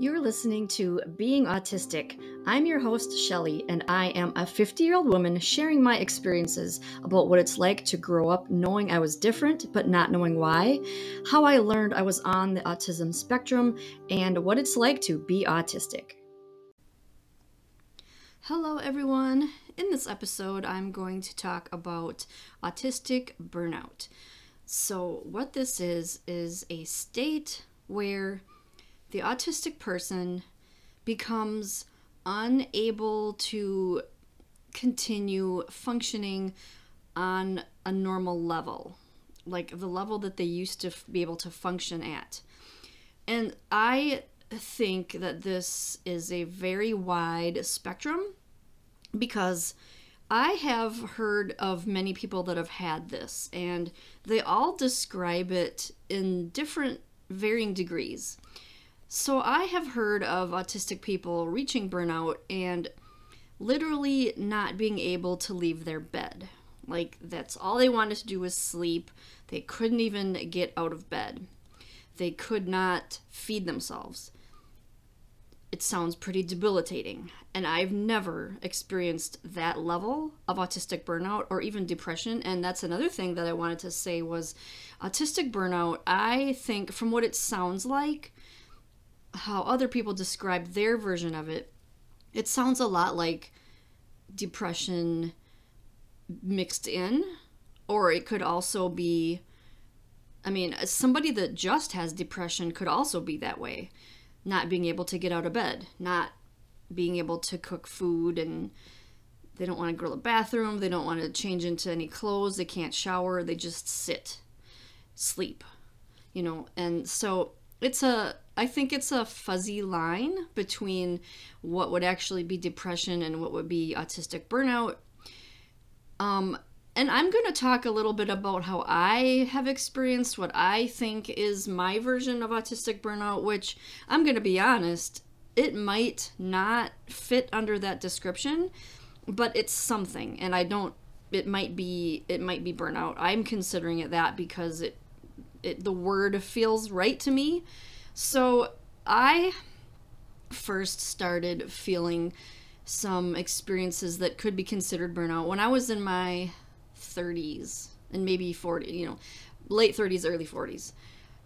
You're listening to Being Autistic. I'm your host, Shelly, and I am a 50 year old woman sharing my experiences about what it's like to grow up knowing I was different but not knowing why, how I learned I was on the autism spectrum, and what it's like to be autistic. Hello, everyone. In this episode, I'm going to talk about autistic burnout. So, what this is, is a state where the autistic person becomes unable to continue functioning on a normal level, like the level that they used to f- be able to function at. And I think that this is a very wide spectrum because I have heard of many people that have had this, and they all describe it in different varying degrees. So I have heard of autistic people reaching burnout and literally not being able to leave their bed. Like that's all they wanted to do was sleep. They couldn't even get out of bed. They could not feed themselves. It sounds pretty debilitating, and I've never experienced that level of autistic burnout or even depression. And that's another thing that I wanted to say was autistic burnout, I think from what it sounds like, how other people describe their version of it, it sounds a lot like depression mixed in, or it could also be. I mean, uh, somebody that just has depression could also be that way. Not being able to get out of bed, not being able to cook food, and they don't want to go to the bathroom, they don't want to change into any clothes, they can't shower, they just sit, sleep, you know. And so it's a I think it's a fuzzy line between what would actually be depression and what would be autistic burnout. Um, and I'm going to talk a little bit about how I have experienced what I think is my version of autistic burnout, which I'm going to be honest, it might not fit under that description, but it's something. And I don't, it might be, it might be burnout. I'm considering it that because it, it the word feels right to me so I first started feeling some experiences that could be considered burnout when I was in my 30s and maybe 40, you know, late 30s, early 40s.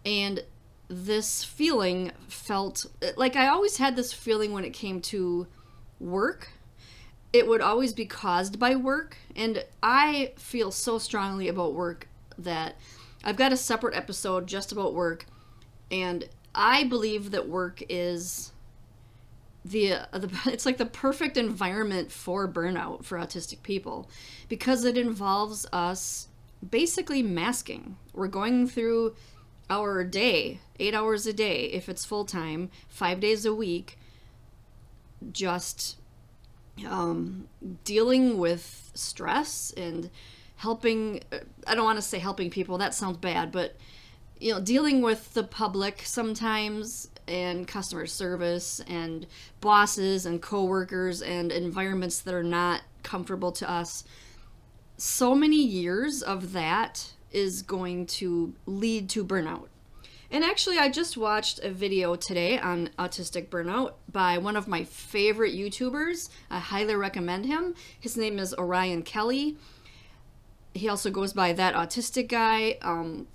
And this feeling felt like I always had this feeling when it came to work. It would always be caused by work. And I feel so strongly about work that I've got a separate episode just about work. And I believe that work is the, uh, the it's like the perfect environment for burnout for autistic people because it involves us basically masking. We're going through our day, 8 hours a day if it's full time, 5 days a week just um, dealing with stress and helping uh, I don't want to say helping people, that sounds bad, but you know, dealing with the public sometimes and customer service and bosses and coworkers and environments that are not comfortable to us. So many years of that is going to lead to burnout. And actually, I just watched a video today on autistic burnout by one of my favorite YouTubers. I highly recommend him. His name is Orion Kelly. He also goes by that autistic guy. Um,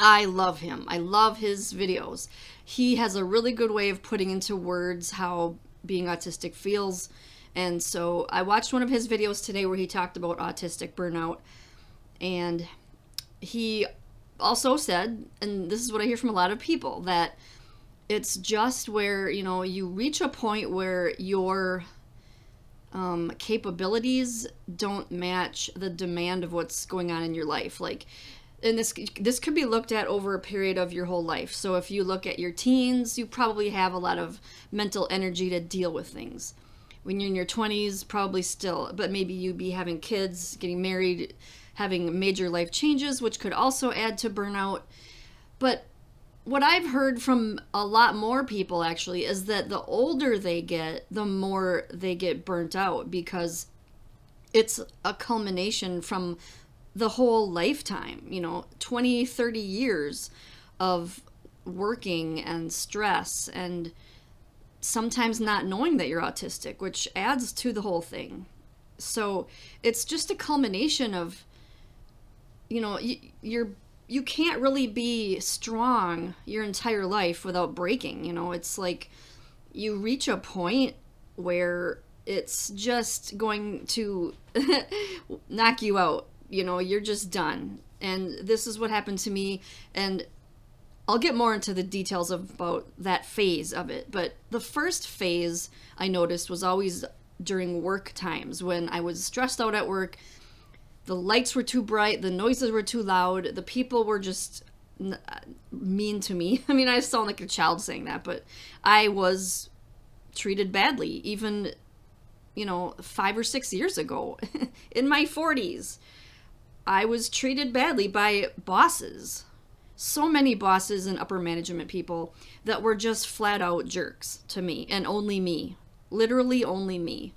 I love him. I love his videos. He has a really good way of putting into words how being autistic feels. And so I watched one of his videos today where he talked about autistic burnout. And he also said, and this is what I hear from a lot of people, that it's just where, you know, you reach a point where your um, capabilities don't match the demand of what's going on in your life. Like, and this this could be looked at over a period of your whole life. So if you look at your teens, you probably have a lot of mental energy to deal with things. When you're in your 20s, probably still, but maybe you'd be having kids, getting married, having major life changes, which could also add to burnout. But what I've heard from a lot more people actually is that the older they get, the more they get burnt out because it's a culmination from the whole lifetime, you know, 20, 30 years of working and stress and sometimes not knowing that you're autistic, which adds to the whole thing. So it's just a culmination of, you know, you, you're you can't really be strong your entire life without breaking. You know, it's like you reach a point where it's just going to knock you out. You know, you're just done. And this is what happened to me. And I'll get more into the details about that phase of it. But the first phase I noticed was always during work times when I was stressed out at work. The lights were too bright, the noises were too loud, the people were just uh, mean to me. I mean, I sound like a child saying that, but I was treated badly, even, you know, five or six years ago in my 40s. I was treated badly by bosses. So many bosses and upper management people that were just flat out jerks to me and only me. Literally only me.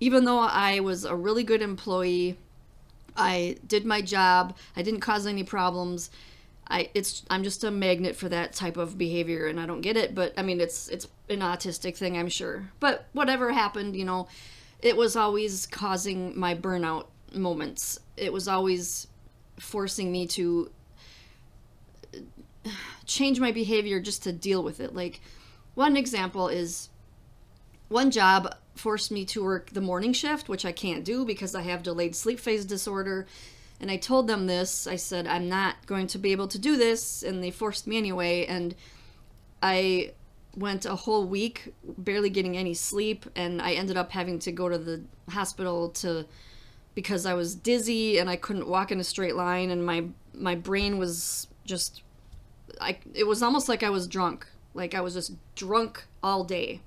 Even though I was a really good employee, I did my job, I didn't cause any problems. I it's I'm just a magnet for that type of behavior and I don't get it, but I mean it's it's an autistic thing, I'm sure. But whatever happened, you know, it was always causing my burnout moments. It was always forcing me to change my behavior just to deal with it. Like one example is one job forced me to work the morning shift, which I can't do because I have delayed sleep phase disorder and I told them this. I said, I'm not going to be able to do this. And they forced me anyway. And I went a whole week barely getting any sleep. And I ended up having to go to the hospital to because I was dizzy and I couldn't walk in a straight line. And my, my brain was just, I, it was almost like I was drunk. Like I was just drunk all day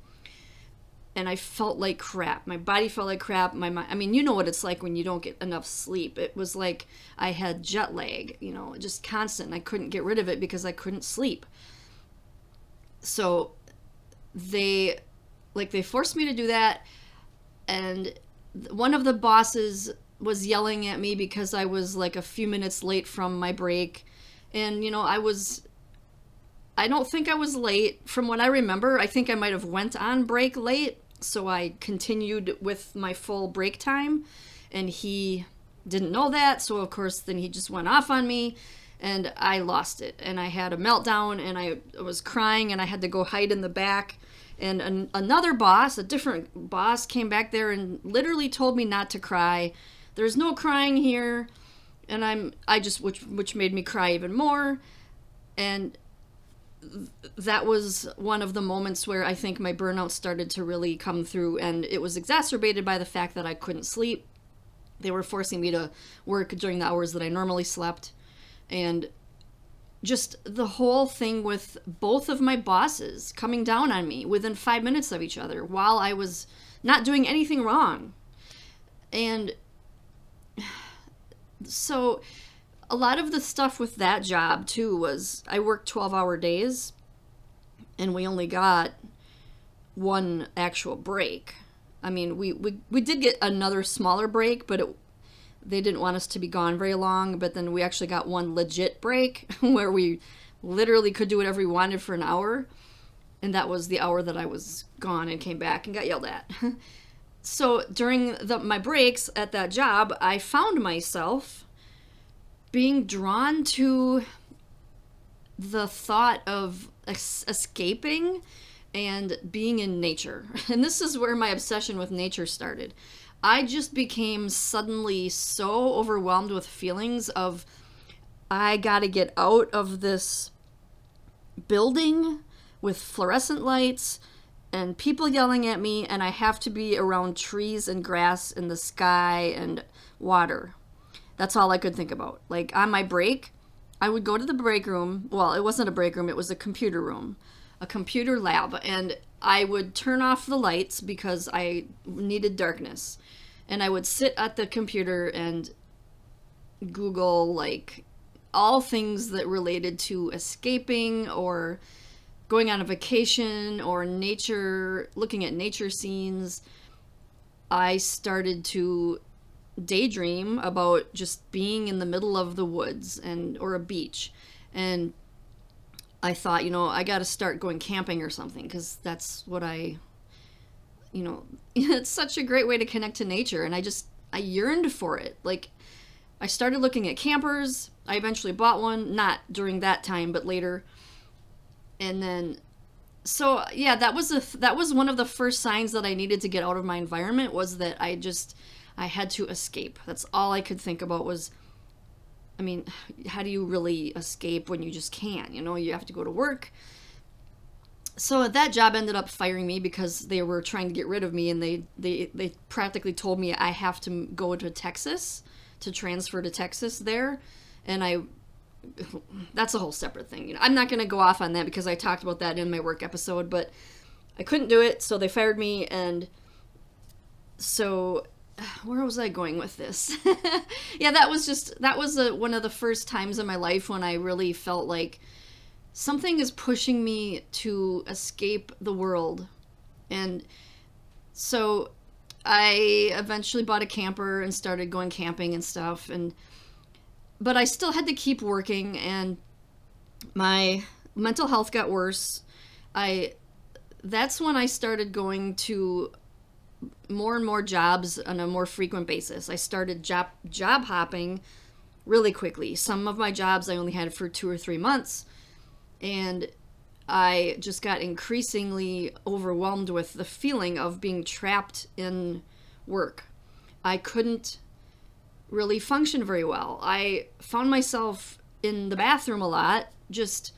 and I felt like crap. My body felt like crap. My mind, I mean, you know what it's like when you don't get enough sleep. It was like I had jet lag, you know, just constant. I couldn't get rid of it because I couldn't sleep. So they like they forced me to do that and one of the bosses was yelling at me because I was like a few minutes late from my break. And you know, I was I don't think I was late. From what I remember, I think I might have went on break late, so I continued with my full break time. And he didn't know that. So of course then he just went off on me. And I lost it. And I had a meltdown. And I was crying. And I had to go hide in the back and an, another boss a different boss came back there and literally told me not to cry. There's no crying here. And I'm I just which which made me cry even more. And that was one of the moments where I think my burnout started to really come through, and it was exacerbated by the fact that I couldn't sleep. They were forcing me to work during the hours that I normally slept, and just the whole thing with both of my bosses coming down on me within five minutes of each other while I was not doing anything wrong. And so a lot of the stuff with that job too was I worked 12 hour days and we only got one actual break. I mean, we, we, we did get another smaller break, but it, they didn't want us to be gone very long. But then we actually got one legit break where we literally could do whatever we wanted for an hour. And that was the hour that I was gone and came back and got yelled at. so during the, my breaks at that job, I found myself being drawn to the thought of es- escaping and being in nature. And this is where my obsession with nature started. I just became suddenly so overwhelmed with feelings of I got to get out of this building with fluorescent lights and people yelling at me and I have to be around trees and grass and the sky and water. That's all I could think about. Like on my break, I would go to the break room. Well, it wasn't a break room, it was a computer room, a computer lab. And I would turn off the lights because I needed darkness. And I would sit at the computer and Google like all things that related to escaping or going on a vacation or nature, looking at nature scenes. I started to daydream about just being in the middle of the woods and or a beach and I thought, you know, I got to start going camping or something because that's what I, you know, it's such a great way to connect to nature. And I just, I yearned for it. Like, I started looking at campers. I eventually bought one, not during that time, but later. And then, so yeah, that was a that was one of the first signs that I needed to get out of my environment was that I just I had to escape. That's all I could think about was I mean, how do you really escape when you just can't? You know, you have to go to work. So that job ended up firing me because they were trying to get rid of me, and they they they practically told me I have to go to Texas to transfer to Texas there, and I. That's a whole separate thing. You know, I'm not going to go off on that because I talked about that in my work episode, but I couldn't do it, so they fired me, and so where was I going with this? yeah, that was just that was a, one of the first times in my life when I really felt like something is pushing me to escape the world. And so I eventually bought a camper and started going camping and stuff and but I still had to keep working and my mental health got worse. I that's when I started going to more and more jobs on a more frequent basis. I started job job hopping really quickly. Some of my jobs I only had for 2 or 3 months and I just got increasingly overwhelmed with the feeling of being trapped in work. I couldn't really function very well. I found myself in the bathroom a lot, just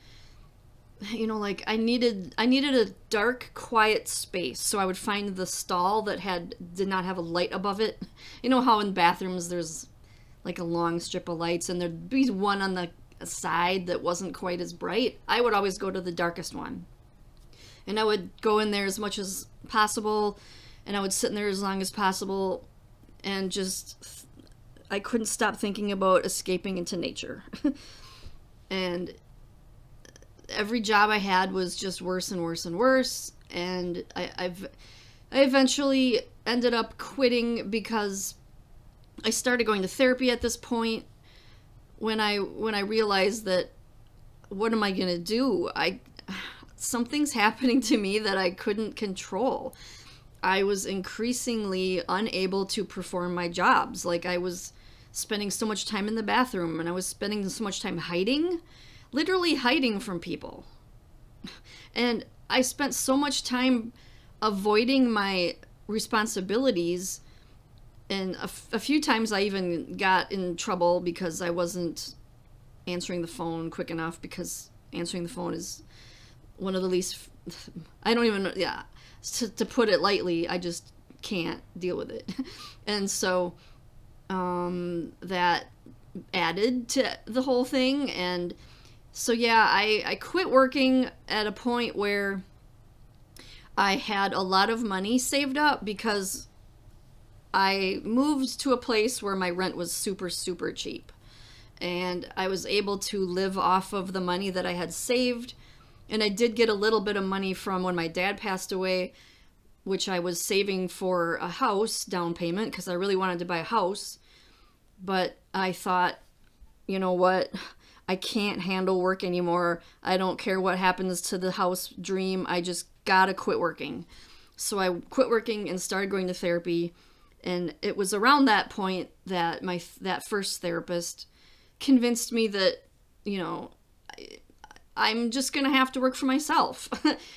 you know like i needed i needed a dark quiet space so i would find the stall that had did not have a light above it. You know how in bathrooms there's like a long strip of lights and there'd be one on the side that wasn't quite as bright? I would always go to the darkest one. And i would go in there as much as possible and i would sit in there as long as possible and just i couldn't stop thinking about escaping into nature. And every job I had was just worse and worse and worse, and I, I've I eventually ended up quitting because I started going to therapy at this point. When I when I realized that what am I gonna do? I something's happening to me that I couldn't control. I was increasingly unable to perform my jobs. Like I was spending so much time in the bathroom and I was spending so much time hiding literally hiding from people. And I spent so much time avoiding my responsibilities. And a, f- a few times I even got in trouble because I wasn't answering the phone quick enough because answering the phone is one of the least. I don't even know. Yeah. To, to put it lightly, I just can't deal with it. and so um, that added to the whole thing. And so yeah, I, I quit working at a point where I had a lot of money saved up because I moved to a place where my rent was super, super cheap. And I was able to live off of the money that I had saved. And I did get a little bit of money from when my dad passed away, which I was saving for a house down payment because I really wanted to buy a house. But I thought, you know what? I can't handle work anymore. I don't care what happens to the house dream. I just gotta quit working. So I quit working and started going to therapy. And it was around that point that my that first therapist convinced me that, you know, I, am just gonna have to work for myself.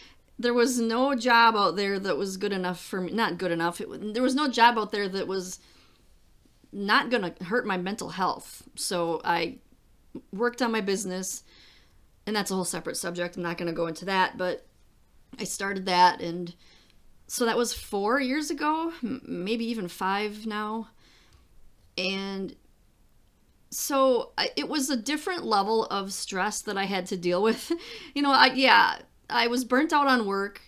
there was no job out there that was good enough for me. Not good enough. It, there was no job out there that was not gonna hurt my mental health. So I worked on my business, and that's a whole separate subject. I'm not going to go into that, but I started that, and so that was four years ago, maybe even five now. And so it was a different level of stress that I had to deal with. you know, I, yeah, I was burnt out on work.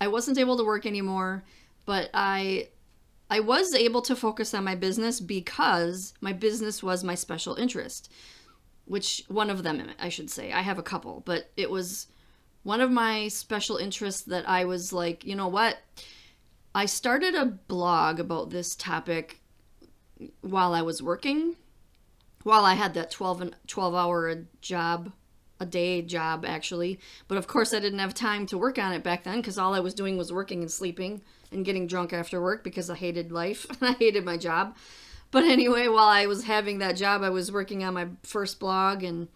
I wasn't able to work anymore, but I I was able to focus on my business because my business was my special interest which one of them I should say. I have a couple, but it was one of my special interests that I was like, you know what? I started a blog about this topic while I was working, while I had that 12 and 12 hour job a day job actually. But of course, I didn't have time to work on it back then because all I was doing was working and sleeping and getting drunk after work because I hated life and I hated my job. But anyway, while I was having that job, I was working on my first blog and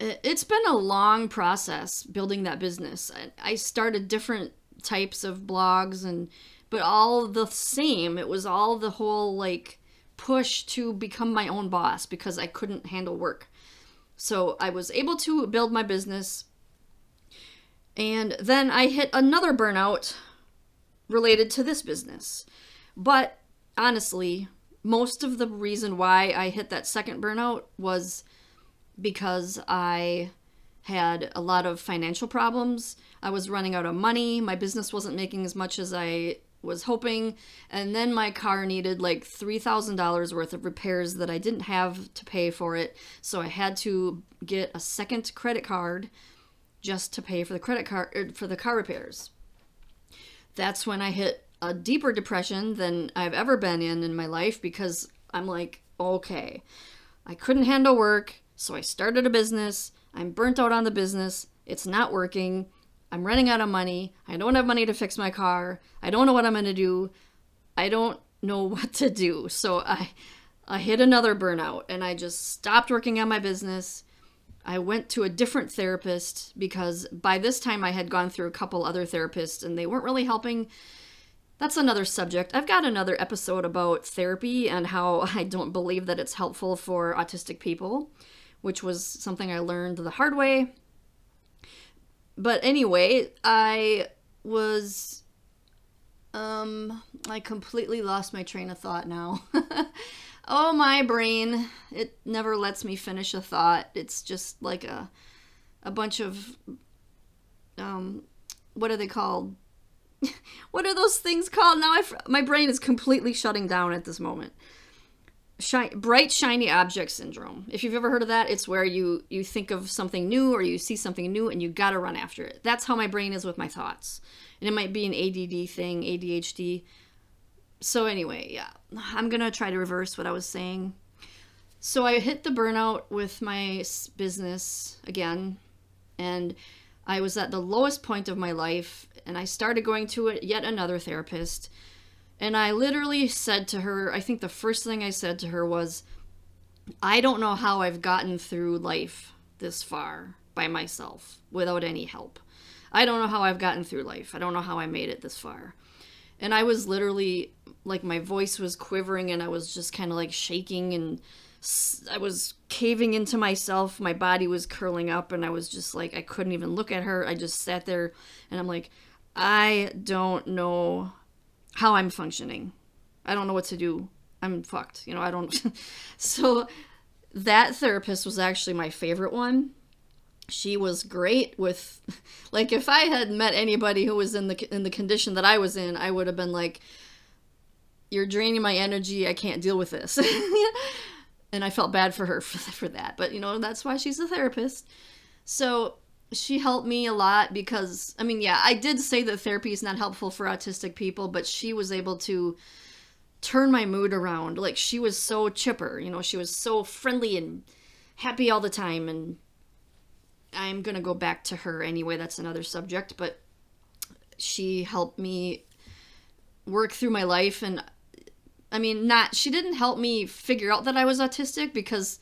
it's been a long process building that business. I started different types of blogs and but all the same. It was all the whole like push to become my own boss because I couldn't handle work. So I was able to build my business. And then I hit another burnout related to this business. But honestly, most of the reason why I hit that second burnout was because I had a lot of financial problems. I was running out of money. My business wasn't making as much as I was hoping. And then my car needed like $3,000 worth of repairs that I didn't have to pay for it. So I had to get a second credit card just to pay for the credit card er, for the car repairs. That's when I hit a deeper depression than I've ever been in in my life because I'm like, okay, I couldn't handle work. So I started a business. I'm burnt out on the business. It's not working. I'm running out of money. I don't have money to fix my car. I don't know what I'm going to do. I don't know what to do. So I I hit another burnout and I just stopped working on my business. I went to a different therapist because by this time I had gone through a couple other therapists and they weren't really helping. That's another subject. I've got another episode about therapy and how I don't believe that it's helpful for autistic people which was something I learned the hard way. But anyway, I was um I completely lost my train of thought now. oh my brain, it never lets me finish a thought. It's just like a a bunch of um what are they called? what are those things called? Now I my brain is completely shutting down at this moment bright shiny object syndrome. If you've ever heard of that, it's where you you think of something new or you see something new and you got to run after it. That's how my brain is with my thoughts. And it might be an ADD thing, ADHD. So anyway, yeah. I'm going to try to reverse what I was saying. So I hit the burnout with my business again and I was at the lowest point of my life and I started going to yet another therapist and I literally said to her, I think the first thing I said to her was, I don't know how I've gotten through life this far by myself without any help. I don't know how I've gotten through life. I don't know how I made it this far. And I was literally like my voice was quivering and I was just kind of like shaking and I was caving into myself. My body was curling up and I was just like I couldn't even look at her. I just sat there and I'm like I don't know how I'm functioning. I don't know what to do. I'm fucked. You know, I don't. so that therapist was actually my favorite one. She was great with, like, if I had met anybody who was in the in the condition that I was in, I would have been like, "You're draining my energy. I can't deal with this." and I felt bad for her for, for that. But you know, that's why she's a therapist. So she helped me a lot because I mean, yeah, I did say that therapy is not helpful for autistic people, but she was able to turn my mood around. Like she was so chipper, you know, she was so friendly and happy all the time and I'm going to go back to her anyway. That's another subject, but she helped me work through my life and I mean, not she didn't help me figure out that I was autistic because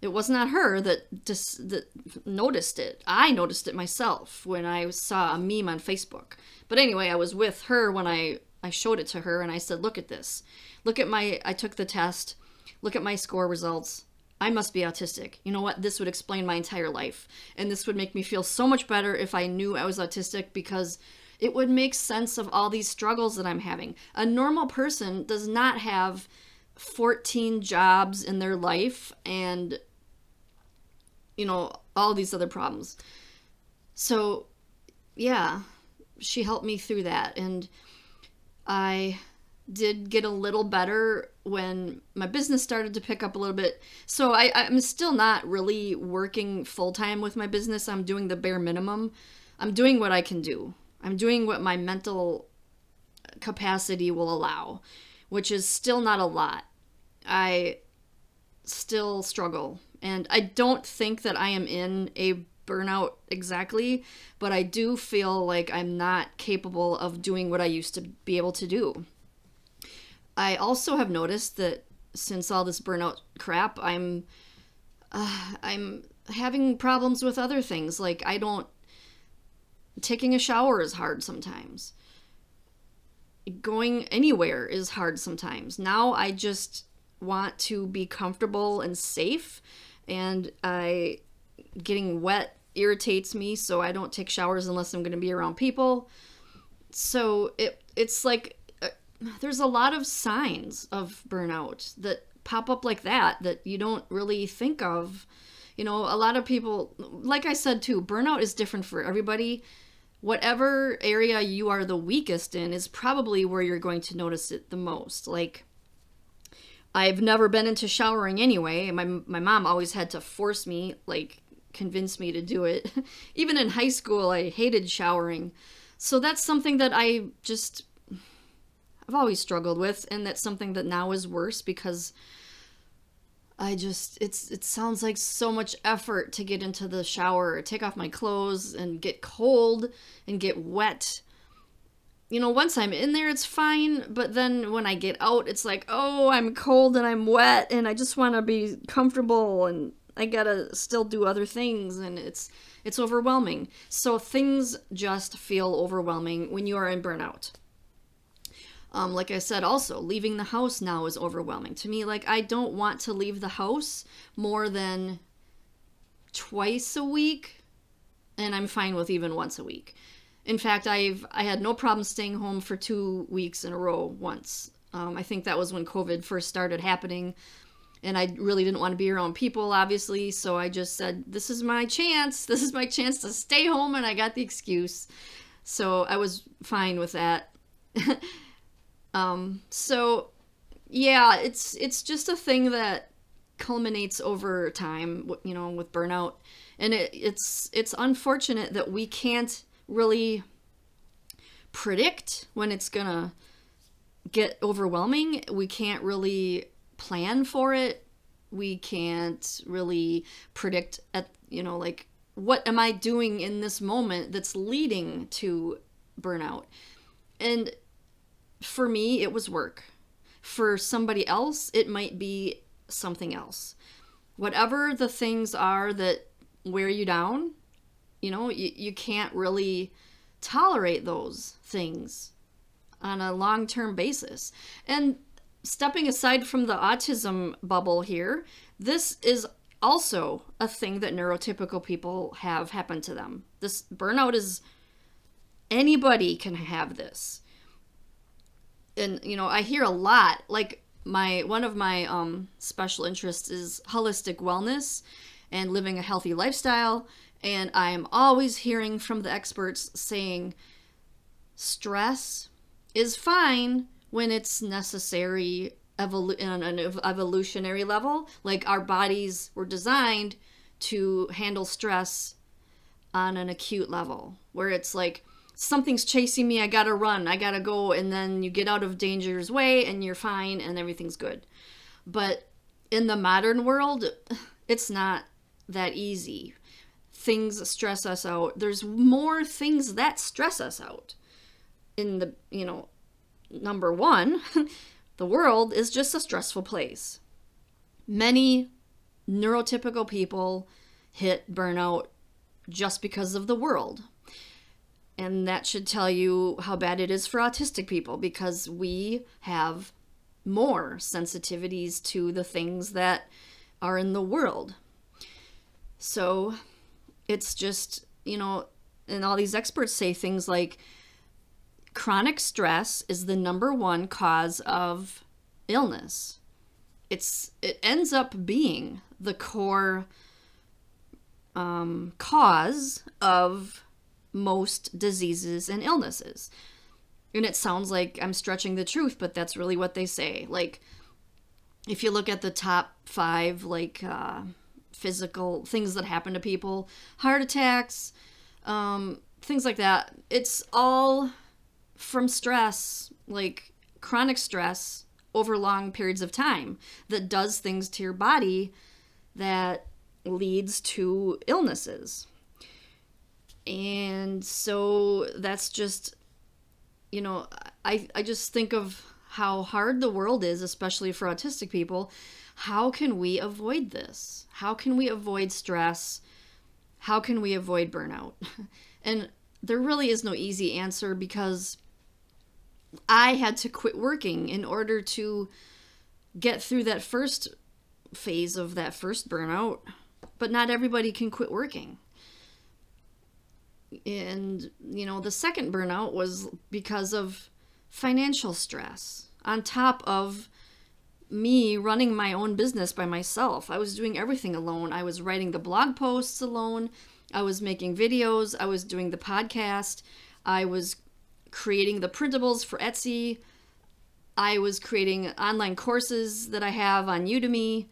it was not her that just that noticed it. I noticed it myself when I saw a meme on Facebook. But anyway, I was with her when I I showed it to her and I said, "Look at this. Look at my I took the test. Look at my score results. I must be autistic. You know what? This would explain my entire life. And this would make me feel so much better if I knew I was autistic because it would make sense of all these struggles that I'm having. A normal person does not have 14 jobs in their life and you know, all these other problems. So, yeah, she helped me through that. And I did get a little better when my business started to pick up a little bit. So I, I'm still not really working full time with my business. I'm doing the bare minimum. I'm doing what I can do. I'm doing what my mental capacity will allow, which is still not a lot. I still struggle And I don't think that I am in a burnout exactly, but I do feel like I'm not capable of doing what I used to be able to do. I also have noticed that since all this burnout crap, I'm uh, I'm having problems with other things. Like I don't taking a shower is hard sometimes. Going anywhere is hard sometimes. Now I just want to be comfortable and safe and I getting wet irritates me, so I don't take showers unless I'm going to be around people. So it it's like uh, there's a lot of signs of burnout that pop up like that that you don't really think of. You know, a lot of people like I said too, burnout is different for everybody. Whatever area you are the weakest in is probably where you're going to notice it the most. Like I've never been into showering anyway. My my mom always had to force me like convince me to do it. Even in high school, I hated showering. So that's something that I just I've always struggled with and that's something that now is worse because I just it's it sounds like so much effort to get into the shower, take off my clothes and get cold and get wet. You know, once I'm in there it's fine, but then when I get out it's like, "Oh, I'm cold and I'm wet and I just want to be comfortable and I gotta still do other things, and it's it's overwhelming. So things just feel overwhelming when you are in burnout. Um, like I said, also leaving the house now is overwhelming to me. Like I don't want to leave the house more than twice a week, and I'm fine with even once a week. In fact, I've I had no problem staying home for two weeks in a row once. Um, I think that was when COVID first started happening and I really didn't want to be around people, obviously. So I just said, This is my chance. This is my chance to stay home. And I got the excuse. So I was fine with that. um, so yeah, it's it's just a thing that culminates over time, you know, with burnout. And it, it's it's unfortunate that we can't really predict when it's gonna get overwhelming. We can't really plan for it. We can't really predict at you know like what am I doing in this moment that's leading to burnout. And for me it was work. For somebody else it might be something else. Whatever the things are that wear you down, you know, you, you can't really tolerate those things on a long term basis. And stepping aside from the autism bubble here, this is also a thing that neurotypical people have happen to them. This burnout is anybody can have this. And you know, I hear a lot like my one of my um special interests is holistic wellness and living a healthy lifestyle and I am always hearing from the experts saying stress is fine when it's necessary on an evolutionary level. Like our bodies were designed to handle stress on an acute level, where it's like something's chasing me, I gotta run, I gotta go, and then you get out of danger's way and you're fine and everything's good. But in the modern world, it's not that easy. Things stress us out. There's more things that stress us out in the, you know, number one, the world is just a stressful place. Many neurotypical people hit burnout just because of the world. And that should tell you how bad it is for autistic people because we have more sensitivities to the things that are in the world. So it's just, you know, and all these experts say things like chronic stress is the number one cause of illness. It's it ends up being the core um, cause of most diseases and illnesses. And it sounds like I'm stretching the truth, but that's really what they say. Like, if you look at the top five, like uh, physical things that happen to people, heart attacks, um, things like that, it's all from stress, like chronic stress over long periods of time that does things to your body that leads to illnesses. And so that's just, you know, I, I just think of how hard the world is, especially for autistic people. How can we avoid this? How can we avoid stress? How can we avoid burnout? And there really is no easy answer because I had to quit working in order to get through that first phase of that first burnout. But not everybody can quit working. And, you know, the second burnout was because of financial stress on top of me running my own business by myself. I was doing everything alone. I was writing the blog posts alone. I was making videos. I was doing the podcast. I was creating the printables for Etsy. I was creating online courses that I have on Udemy.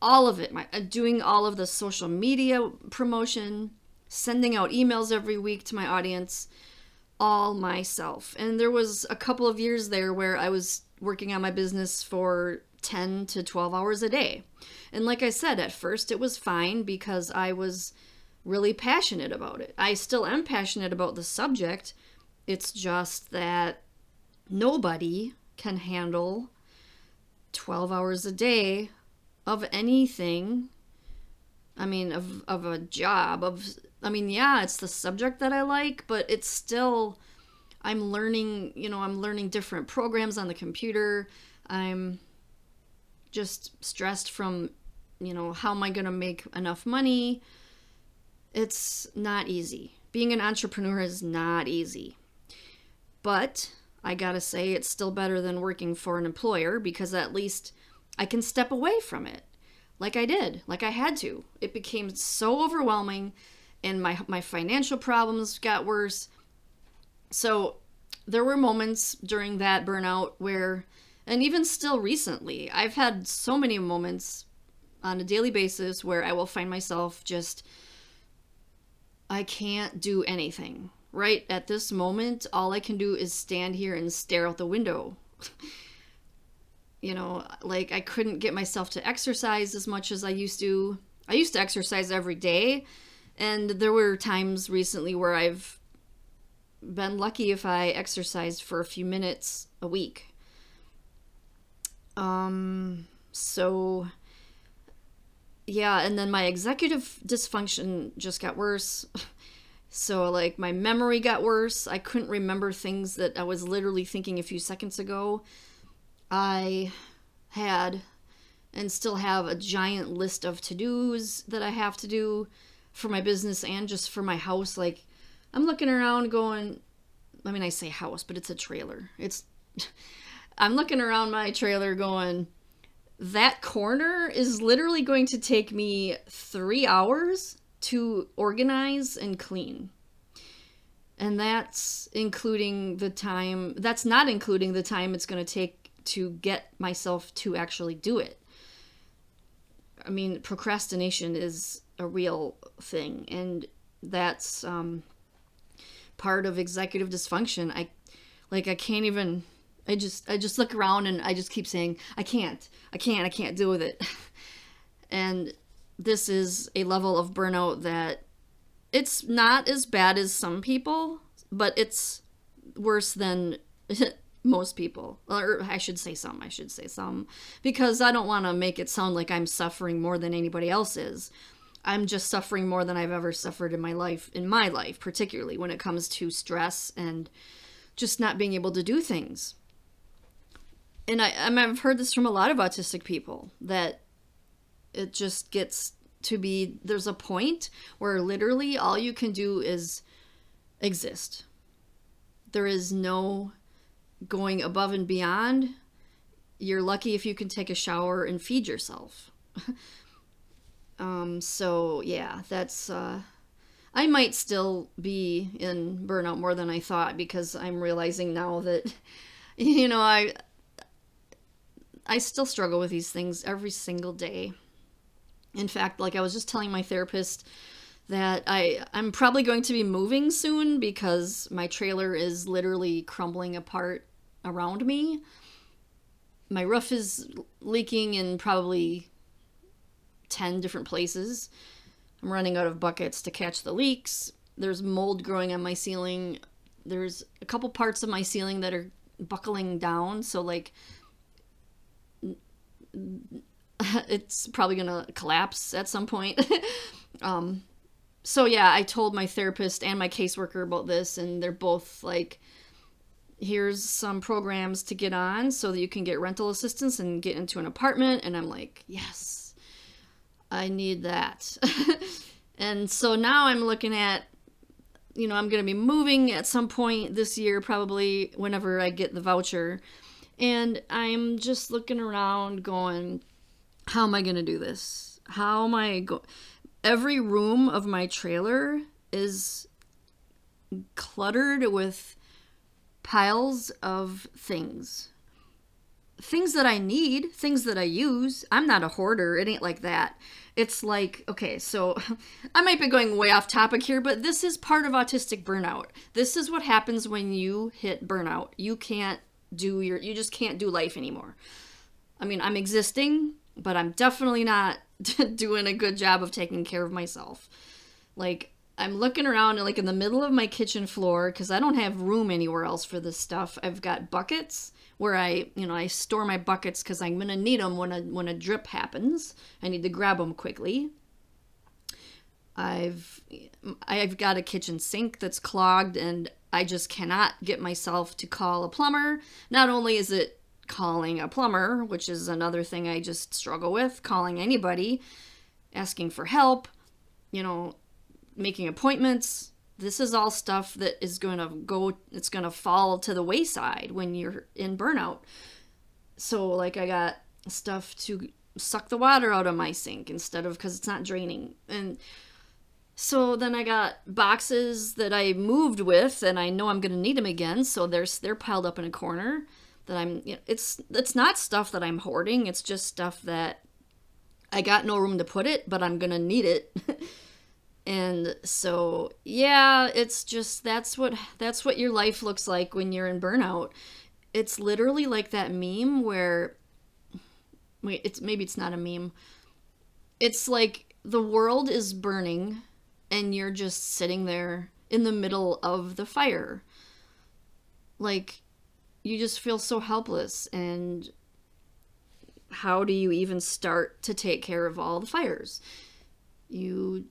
All of it, my uh, doing all of the social media promotion, sending out emails every week to my audience, all myself. And there was a couple of years there where I was working on my business for 10 to 12 hours a day. And like I said, at first it was fine because I was really passionate about it. I still am passionate about the subject. It's just that nobody can handle 12 hours a day of anything. I mean, of, of a job, of, I mean, yeah, it's the subject that I like, but it's still, I'm learning, you know, I'm learning different programs on the computer. I'm just stressed from, you know, how am I going to make enough money? It's not easy. Being an entrepreneur is not easy. But I gotta say, it's still better than working for an employer because at least I can step away from it. Like I did, like I had to. It became so overwhelming and my, my financial problems got worse. So there were moments during that burnout where, and even still recently, I've had so many moments on a daily basis where I will find myself just I can't do anything. Right at this moment, all I can do is stand here and stare out the window. you know, like I couldn't get myself to exercise as much as I used to. I used to exercise every day, and there were times recently where I've been lucky if I exercised for a few minutes a week. Um, so yeah, and then my executive dysfunction just got worse. So, like, my memory got worse. I couldn't remember things that I was literally thinking a few seconds ago. I had and still have a giant list of to dos that I have to do for my business and just for my house. Like, I'm looking around going, I mean, I say house, but it's a trailer. It's, I'm looking around my trailer going, that corner is literally going to take me three hours to organize and clean. And that's including the time, that's not including the time it's going to take to get myself to actually do it. I mean, procrastination is a real thing, and that's um, part of executive dysfunction. I like I can't even I just I just look around and I just keep saying I can't. I can't. I can't deal with it. and this is a level of burnout that it's not as bad as some people, but it's worse than most people. Or I should say some, I should say some because I don't want to make it sound like I'm suffering more than anybody else is. I'm just suffering more than I've ever suffered in my life, in my life, particularly when it comes to stress and just not being able to do things and I, I mean, I've heard this from a lot of autistic people that it just gets to be there's a point where literally all you can do is exist. There is no going above and beyond. You're lucky if you can take a shower and feed yourself. um, so yeah, that's uh, I might still be in burnout more than I thought because I'm realizing now that you know I I still struggle with these things every single day. In fact, like I was just telling my therapist that I I'm probably going to be moving soon because my trailer is literally crumbling apart around me. My roof is leaking and probably 10 different places. I'm running out of buckets to catch the leaks. There's mold growing on my ceiling. There's a couple parts of my ceiling that are buckling down, so like it's probably gonna collapse at some point. um, so yeah, I told my therapist and my caseworker about this, and they're both like, "Here's some programs to get on so that you can get rental assistance and get into an apartment." And I'm like, "Yes, I need that." and so now I'm looking at, you know, I'm gonna be moving at some point this year, probably whenever I get the voucher, and I'm just looking around, going how am I going to do this? How am I go Every room of my trailer is cluttered with piles of things. Things that I need, things that I use. I'm not a hoarder. It ain't like that. It's like, okay, so I might be going way off topic here, but this is part of autistic burnout. This is what happens when you hit burnout. You can't do your, you just can't do life anymore. I mean, I'm existing, but I'm definitely not doing a good job of taking care of myself. Like, I'm looking around like in the middle of my kitchen floor because I don't have room anywhere else for this stuff. I've got buckets where I, you know, I store my buckets because I'm gonna need them when a when a drip happens. I need to grab them quickly. I've I've got a kitchen sink that's clogged and I just cannot get myself to call a plumber. Not only is it calling a plumber, which is another thing I just struggle with, calling anybody, asking for help, you know, making appointments. This is all stuff that is going to go, it's going to fall to the wayside when you're in burnout. So, like, I got stuff to suck the water out of my sink instead of because it's not draining. And so then I got boxes that I moved with, and I know I'm going to need them again. So there's they're piled up in a corner that I'm you know, it's it's not stuff that I'm hoarding, it's just stuff that I got no room to put it, but I'm going to need it. and so yeah, it's just that's what that's what your life looks like when you're in burnout. It's literally like that meme where wait, it's maybe it's not a meme. It's like the world is burning and you're just sitting there in the middle of the fire. Like you just feel so helpless and how do you even start to take care of all the fires you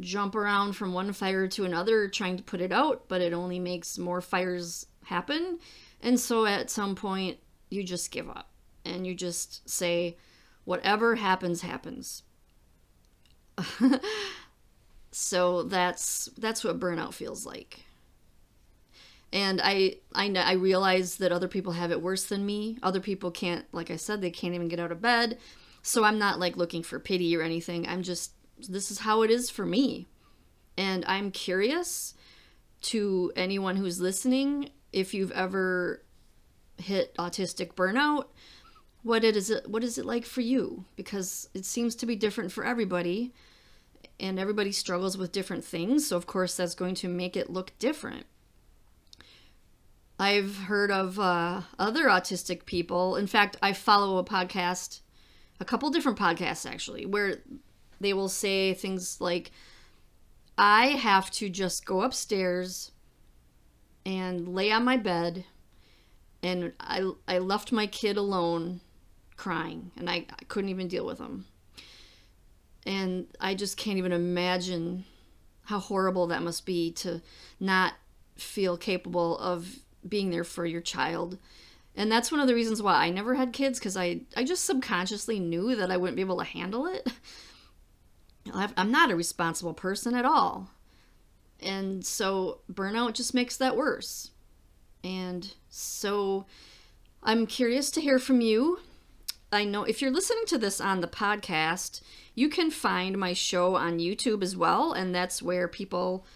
jump around from one fire to another trying to put it out but it only makes more fires happen and so at some point you just give up and you just say whatever happens happens so that's that's what burnout feels like and I I I realize that other people have it worse than me. Other people can't, like I said, they can't even get out of bed. So I'm not like looking for pity or anything. I'm just this is how it is for me. And I'm curious to anyone who's listening if you've ever hit autistic burnout, what it is what is it like for you? Because it seems to be different for everybody and everybody struggles with different things, so of course that's going to make it look different. I've heard of uh, other autistic people. In fact, I follow a podcast, a couple different podcasts actually, where they will say things like, I have to just go upstairs and lay on my bed, and I, I left my kid alone crying, and I, I couldn't even deal with him. And I just can't even imagine how horrible that must be to not feel capable of being there for your child. And that's one of the reasons why I never had kids because I, I just subconsciously knew that I wouldn't be able to handle it. I'm not a responsible person at all. And so burnout just makes that worse. And so I'm curious to hear from you. I know if you're listening to this on the podcast, you can find my show on YouTube as well. And that's where people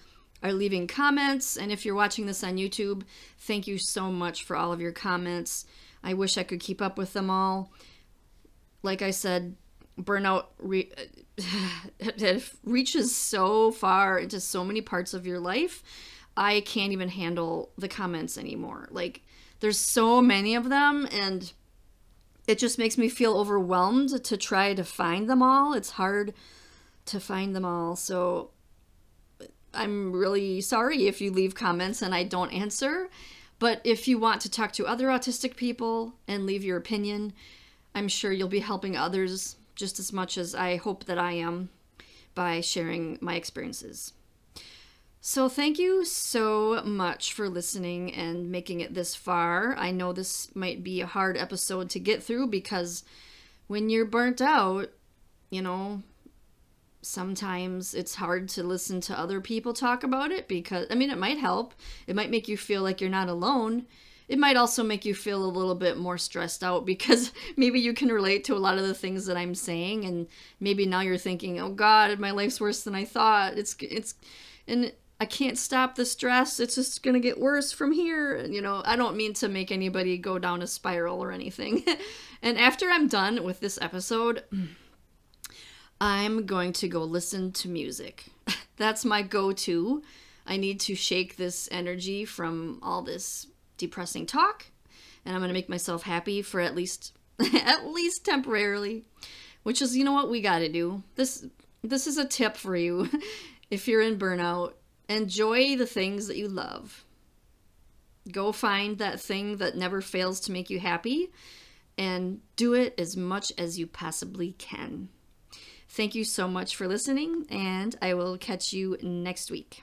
are leaving comments. And if you're watching this on YouTube, thank you so much for all of your comments. I wish I could keep up with them all. Like I said, burnout re- it reaches so far into so many parts of your life. I can't even handle the comments anymore. Like, there's so many of them, and it just makes me feel overwhelmed to try to find them all. It's hard to find them all. So I'm really sorry if you leave comments and I don't answer. But if you want to talk to other autistic people and leave your opinion, I'm sure you'll be helping others just as much as I hope that I am by sharing my experiences. So, thank you so much for listening and making it this far. I know this might be a hard episode to get through because when you're burnt out, you know, sometimes it's hard to listen to other people talk about it because, I mean, it might help. It might make you feel like you're not alone. It might also make you feel a little bit more stressed out because maybe you can relate to a lot of the things that I'm saying and maybe now you're thinking, "Oh god, my life's worse than I thought." It's it's and I can't stop the stress. It's just going to get worse from here. You know, I don't mean to make anybody go down a spiral or anything. and after I'm done with this episode, I'm going to go listen to music. That's my go to. I need to shake this energy from all this depressing talk, and I'm going to make myself happy for at least at least temporarily, which is you know what we got to do. This this is a tip for you if you're in burnout. Enjoy the things that you love. Go find that thing that never fails to make you happy and do it as much as you possibly can. Thank you so much for listening, and I will catch you next week.